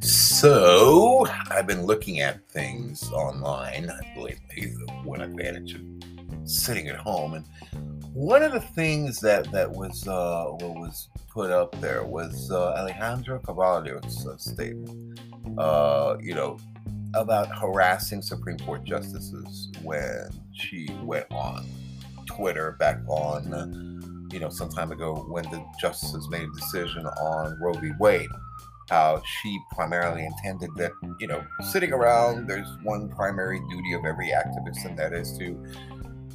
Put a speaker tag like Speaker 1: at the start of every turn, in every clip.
Speaker 1: So, I've been looking at things online lately, one advantage of sitting at home, and one of the things that that was uh, what was put up there was uh, Alejandra Carballo's uh, statement. Uh, you know, about harassing Supreme Court justices when she went on Twitter back on, you know, some time ago when the justices made a decision on Roe v. Wade. How she primarily intended that, you know, sitting around, there's one primary duty of every activist, and that is to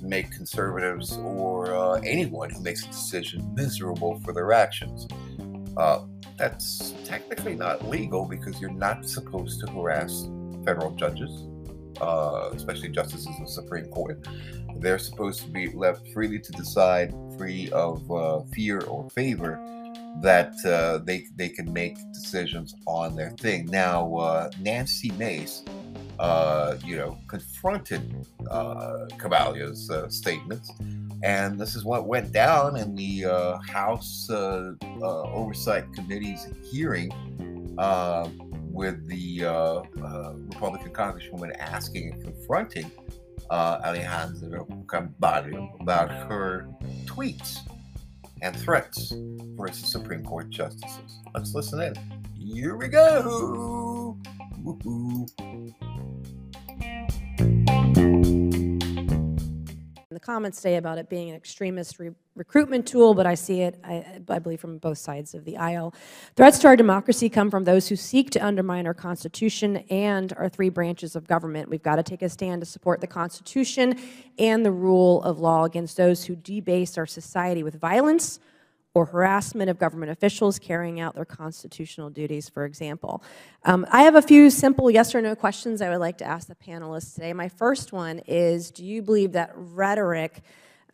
Speaker 1: make conservatives or uh, anyone who makes a decision miserable for their actions. Uh, that's technically not legal because you're not supposed to harass federal judges, uh, especially justices of the Supreme Court. They're supposed to be left freely to decide, free of uh, fear or favor, that uh, they they can make decisions on their thing. Now, uh, Nancy Mace, uh, you know, confronted uh, Carballo's statements. And this is what went down in the House Oversight Committee's hearing with the uh, uh, Republican Congresswoman asking and confronting uh, Alejandra Carballo about her tweets and threats versus Supreme Court justices. Let's listen in. Here we go. Woo-hoo.
Speaker 2: Comments today about it being an extremist re recruitment tool, but I see it, I, I, believe, from both sides of the aisle. Threats to our democracy come from those who seek to undermine our Constitution and our three branches of government. We've got to take a stand to support the Constitution and the rule of law against those who debase our society with violence, or harassment of government officials carrying out their constitutional duties, for example. Um, I have a few simple yes or no questions I would like to ask the panelists today. My first one is, do you believe that rhetoric,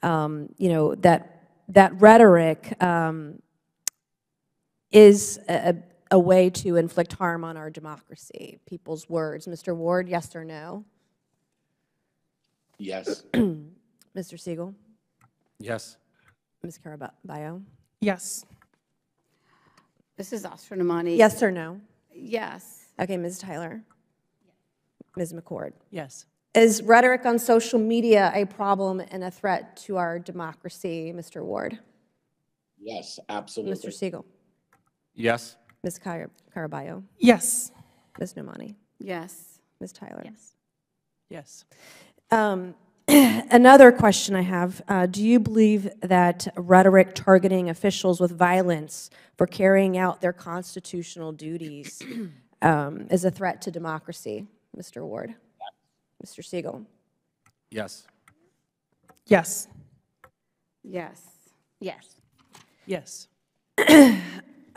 Speaker 2: um, you know, that, that rhetoric um, is a, a way to inflict harm on our democracy, people's words? Mr. Ward, yes or no?
Speaker 3: Yes.
Speaker 2: Mr. Siegel?
Speaker 4: Yes.
Speaker 2: Ms. Caraballo?
Speaker 5: Yes.
Speaker 6: This is Asra Nomani.
Speaker 2: Yes or no?
Speaker 6: Yes.
Speaker 2: Okay, Ms. Tyler? Ms. McCord?
Speaker 5: Yes.
Speaker 2: Is rhetoric on social media a problem and a threat to our democracy, Mr. Ward?
Speaker 3: Yes, absolutely.
Speaker 2: Mr. Siegel?
Speaker 4: Yes.
Speaker 2: Ms. Car Caraballo?
Speaker 5: Yes.
Speaker 2: Ms. Nomani?
Speaker 6: Yes.
Speaker 2: Ms. Tyler?
Speaker 6: Yes.
Speaker 5: Yes.
Speaker 2: Um, another question I have, uh, do you believe that rhetoric targeting officials with violence for carrying out their constitutional duties um, is a threat to democracy, Mr. Ward? Mr. Siegel?
Speaker 4: Yes.
Speaker 5: Yes.
Speaker 6: Yes. Yes.
Speaker 5: Yes.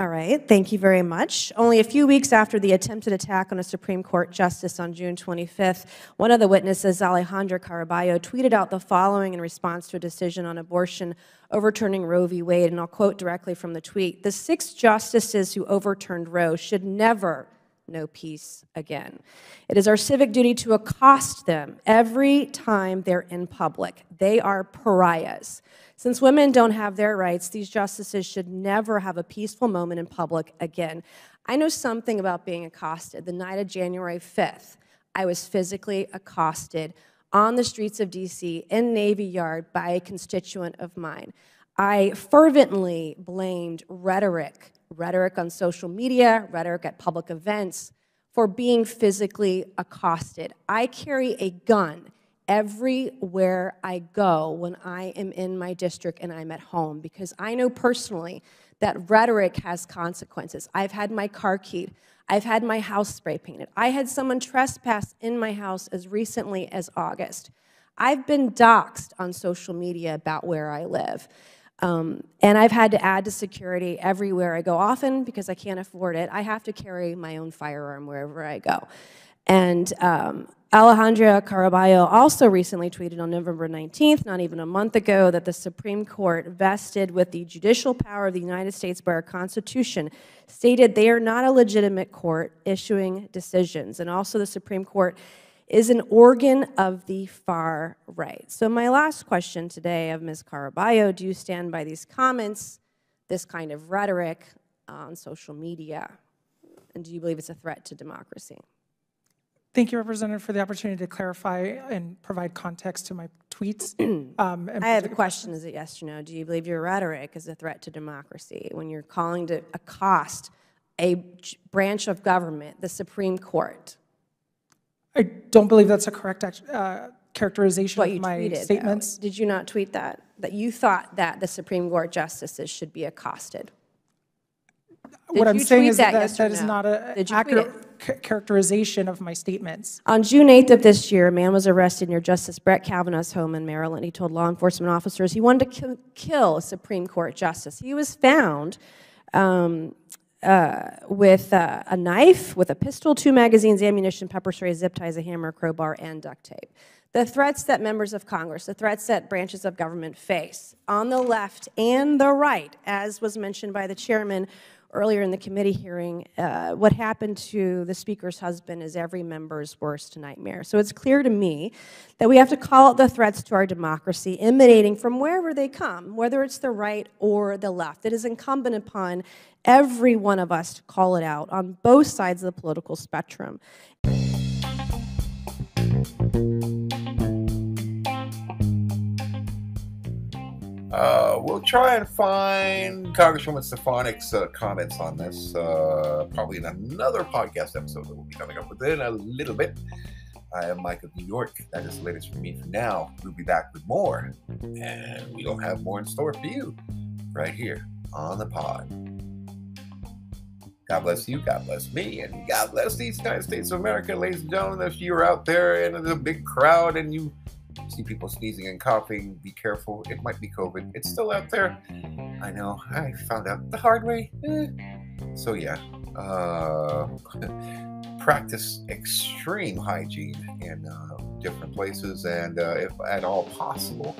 Speaker 2: All right, thank you very much. Only a few weeks after the attempted attack on a Supreme Court justice on June 25th, one of the witnesses, Alejandra Caraballo, tweeted out the following in response to a decision on abortion overturning Roe v. Wade, and I'll quote directly from the tweet. The six justices who overturned Roe should never know peace again. It is our civic duty to accost them every time they're in public. They are pariahs. Since women don't have their rights, these justices should never have a peaceful moment in public again. I know something about being accosted. The night of January 5th, I was physically accosted on the streets of DC in Navy Yard by a constituent of mine. I fervently blamed rhetoric, rhetoric on social media, rhetoric at public events, for being physically accosted. I carry a gun everywhere I go when I am in my district and I'm at home because I know personally that rhetoric has consequences. I've had my car keyed. I've had my house spray painted. I had someone trespass in my house as recently as August. I've been doxxed on social media about where I live. Um, and I've had to add to security everywhere I go. Often, because I can't afford it, I have to carry my own firearm wherever I go. And um, Alejandra Caraballo also recently tweeted on November 19th, not even a month ago, that the Supreme Court, vested with the judicial power of the United States by our Constitution, stated they are not a legitimate court issuing decisions. And also the Supreme Court is an organ of the far right. So my last question today of Ms. Caraballo, do you stand by these comments this kind of rhetoric on social media? And do you believe it's a threat to democracy?
Speaker 5: Thank you, Representative, for the opportunity to clarify and provide context to my tweets. Um,
Speaker 2: I have a question, is it yes or no? Do you believe your rhetoric is a threat to democracy when you're calling to accost a branch of government, the Supreme Court?
Speaker 5: I don't believe that's a correct act- uh, characterization
Speaker 2: What
Speaker 5: of
Speaker 2: you
Speaker 5: my
Speaker 2: tweeted, though.
Speaker 5: statements.
Speaker 2: Did you not tweet that? That you thought that the Supreme Court justices should be accosted?
Speaker 5: What I'm
Speaker 2: you
Speaker 5: saying
Speaker 2: tweet
Speaker 5: is
Speaker 2: that,
Speaker 5: that
Speaker 2: yes or
Speaker 5: that is
Speaker 2: no?
Speaker 5: not an
Speaker 2: Did you tweet
Speaker 5: accurate ca- characterization of my statements.
Speaker 2: On June 8th of this year, a man was arrested near Justice Brett Kavanaugh's home in Maryland. He told law enforcement officers he wanted to kill, kill a Supreme Court justice. He was found um, uh, with uh, a knife, with a pistol, two magazines, ammunition, pepper spray, zip ties, a hammer, crowbar, and duct tape. The threats that members of Congress, the threats that branches of government face on the left and the right, as was mentioned by the chairman earlier in the committee hearing, uh, what happened to the speaker's husband is every member's worst nightmare. So it's clear to me that we have to call out the threats to our democracy emanating from wherever they come, whether it's the right or the left. It is incumbent upon every one of us to call it out on both sides of the political spectrum.
Speaker 1: Uh, we'll try and find Congresswoman Stefanik's uh, comments on this, uh, probably in another podcast episode that will be coming up within a little bit. I am Mike of New York. That is the latest from me for now. We'll be back with more, and we don't have more in store for you right here on the pod. God bless you, God bless me, and God bless the United States of America, ladies and gentlemen. If you're out there and there's a big crowd and you see people sneezing and coughing, be careful. It might be COVID. It's still out there. I know. I found out the hard way. Eh. So, yeah. Uh, practice extreme hygiene in uh, different places, and uh, if at all possible,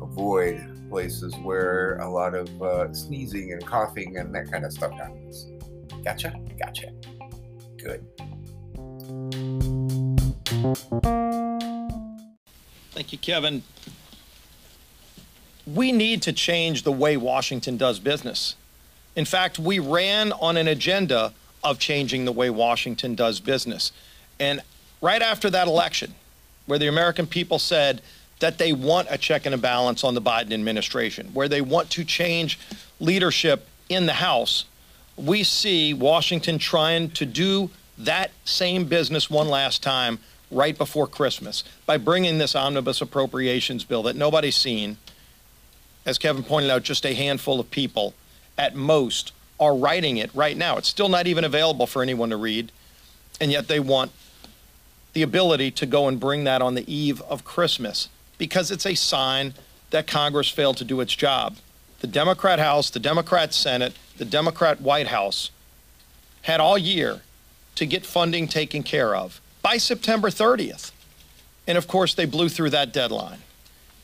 Speaker 1: avoid places where a lot of uh, sneezing and coughing and that kind of stuff happens. Gotcha? Gotcha. Good.
Speaker 7: Thank you, Kevin. We need to change the way Washington does business. In fact, we ran on an agenda of changing the way Washington does business. And right after that election, where the American people said that they want a check and a balance on the Biden administration, where they want to change leadership in the House, we see Washington trying to do that same business one last time right before Christmas by bringing this omnibus appropriations bill that nobody's seen. As Kevin pointed out, just a handful of people at most are writing it right now. It's still not even available for anyone to read, and yet they want the ability to go and bring that on the eve of Christmas because it's a sign that Congress failed to do its job. The Democrat House, the Democrat Senate, the Democrat White House had all year to get funding taken care of by September 30th. And of course, they blew through that deadline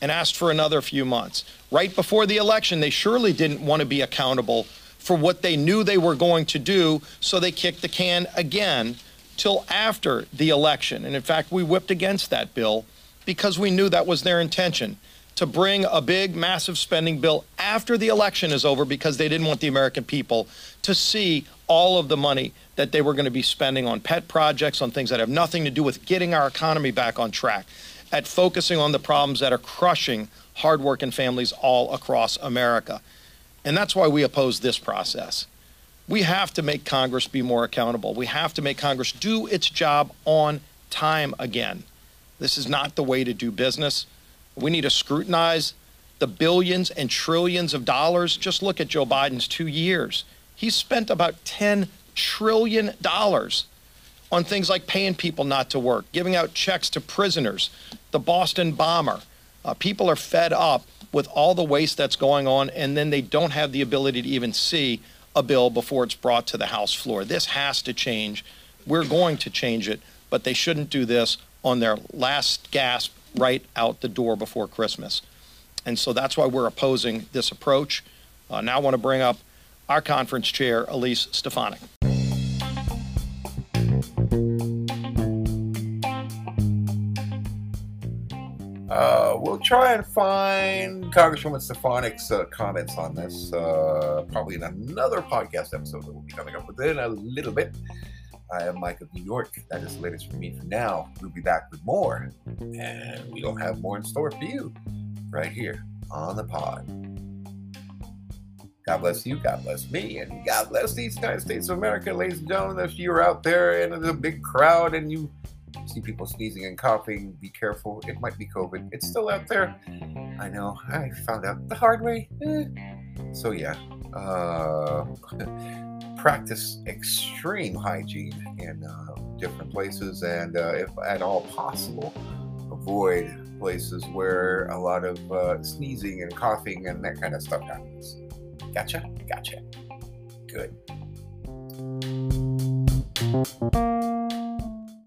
Speaker 7: and asked for another few months. Right before the election, they surely didn't want to be accountable for what they knew they were going to do, so they kicked the can again till after the election. And in fact, we whipped against that bill because we knew that was their intention to bring a big, massive spending bill after the election is over because they didn't want the American people to see all of the money that they were going to be spending on pet projects, on things that have nothing to do with getting our economy back on track, at focusing on the problems that are crushing hardworking families all across America. And that's why we oppose this process. We have to make Congress be more accountable. We have to make Congress do its job on time again. This is not the way to do business. We need to scrutinize the billions and trillions of dollars. Just look at Joe Biden's two years. He spent about $10 trillion on things like paying people not to work, giving out checks to prisoners, the Boston bomber. Uh, people are fed up with all the waste that's going on, and then they don't have the ability to even see a bill before it's brought to the House floor. This has to change. We're going to change it, but they shouldn't do this on their last gasp right out the door before Christmas. And so that's why we're opposing this approach. Uh, now I want to bring up our conference chair, Elise Stefanik.
Speaker 1: Uh, we'll try and find Congresswoman Stefanik's uh, comments on this, uh, probably in another podcast episode that will be coming up within a little bit. I am Mike of New York. That is the latest for me for now. We'll be back with more, and we don't have more in store for you right here on the pod. God bless you, God bless me, and God bless these United States of America, ladies and gentlemen. If you're out there in a big crowd and you see people sneezing and coughing, be careful. It might be COVID. It's still out there. I know. I found out the hard way. Eh. So, yeah. Uh, practice extreme hygiene in uh, different places, and uh, if at all possible, avoid places where a lot of uh, sneezing and coughing and that kind of stuff happens. Gotcha? Gotcha. Good.